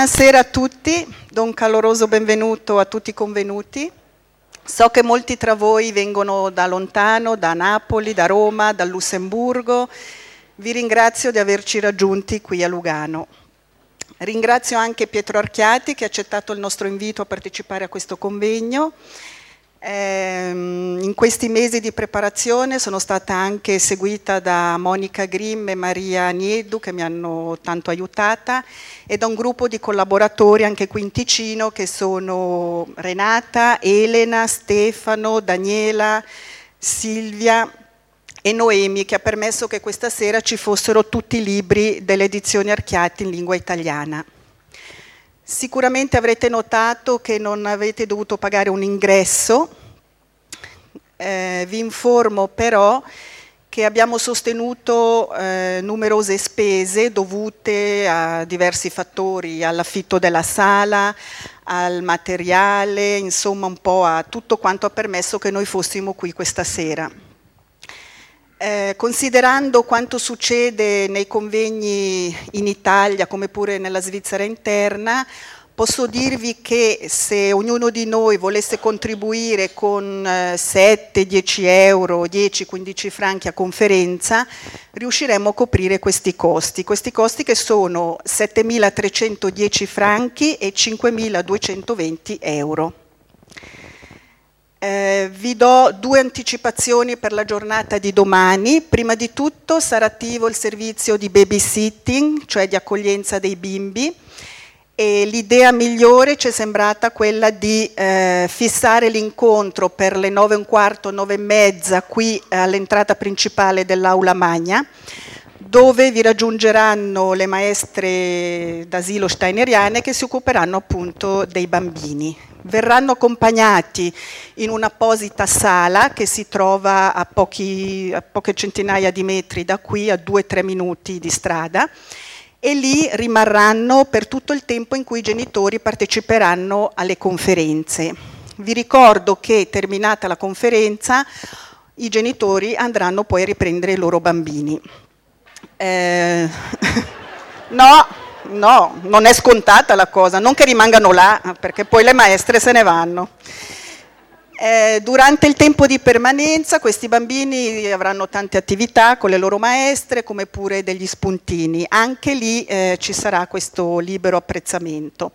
Buonasera a tutti, do un caloroso benvenuto a tutti i convenuti. So che molti tra voi vengono da lontano, da Napoli, da Roma, dal Lussemburgo. Vi ringrazio di averci raggiunti qui a Lugano. Ringrazio anche Pietro Archiati che ha accettato il nostro invito a partecipare a questo convegno in questi mesi di preparazione sono stata anche seguita da Monica Grimm e Maria Nieddu che mi hanno tanto aiutata e da un gruppo di collaboratori anche qui in Ticino che sono Renata, Elena, Stefano, Daniela, Silvia e Noemi che ha permesso che questa sera ci fossero tutti i libri delle edizioni Archiati in lingua italiana. Sicuramente avrete notato che non avete dovuto pagare un ingresso, eh, vi informo però che abbiamo sostenuto eh, numerose spese dovute a diversi fattori, all'affitto della sala, al materiale, insomma un po' a tutto quanto ha permesso che noi fossimo qui questa sera. Eh, considerando quanto succede nei convegni in Italia come pure nella Svizzera interna, posso dirvi che se ognuno di noi volesse contribuire con 7, eh, 10 euro, 10, 15 franchi a conferenza, riusciremmo a coprire questi costi. Questi costi che sono 7.310 franchi e 5.220 euro. Eh, vi do due anticipazioni per la giornata di domani. Prima di tutto sarà attivo il servizio di babysitting, cioè di accoglienza dei bimbi. E l'idea migliore ci è sembrata quella di eh, fissare l'incontro per le nove e un quarto, nove e mezza qui all'entrata principale dell'aula magna dove vi raggiungeranno le maestre d'asilo steineriane che si occuperanno appunto dei bambini. Verranno accompagnati in un'apposita sala che si trova a, pochi, a poche centinaia di metri da qui, a due o tre minuti di strada, e lì rimarranno per tutto il tempo in cui i genitori parteciperanno alle conferenze. Vi ricordo che terminata la conferenza i genitori andranno poi a riprendere i loro bambini. Eh, no, no, non è scontata la cosa, non che rimangano là, perché poi le maestre se ne vanno. Eh, durante il tempo di permanenza questi bambini avranno tante attività con le loro maestre, come pure degli spuntini. Anche lì eh, ci sarà questo libero apprezzamento.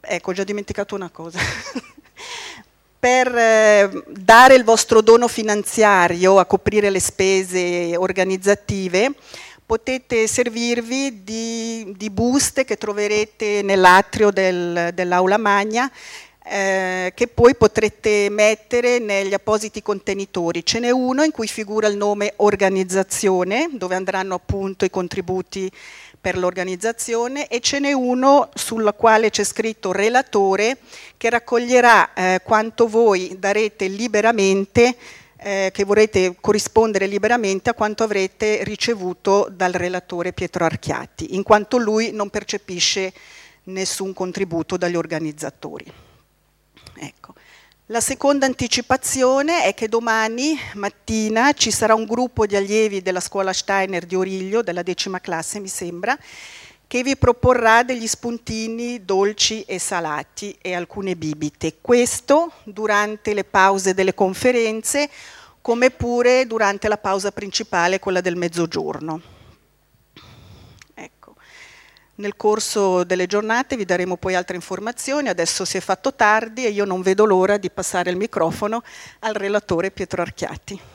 Ecco, ho già dimenticato una cosa. per eh, dare il vostro dono finanziario a coprire le spese organizzative, potete servirvi di, di buste che troverete nell'atrio del, dell'aula magna eh, che poi potrete mettere negli appositi contenitori. Ce n'è uno in cui figura il nome organizzazione, dove andranno appunto i contributi per l'organizzazione e ce n'è uno sulla quale c'è scritto relatore che raccoglierà eh, quanto voi darete liberamente, eh, che vorrete corrispondere liberamente a quanto avrete ricevuto dal relatore Pietro Archiati, in quanto lui non percepisce nessun contributo dagli organizzatori. Ecco. La seconda anticipazione è che domani mattina ci sarà un gruppo di allievi della scuola Steiner di Origlio, della decima classe mi sembra, che vi proporrà degli spuntini dolci e salati e alcune bibite. Questo durante le pause delle conferenze, come pure durante la pausa principale, quella del mezzogiorno. Nel corso delle giornate vi daremo poi altre informazioni, adesso si è fatto tardi e io non vedo l'ora di passare il microfono al relatore Pietro Archiati.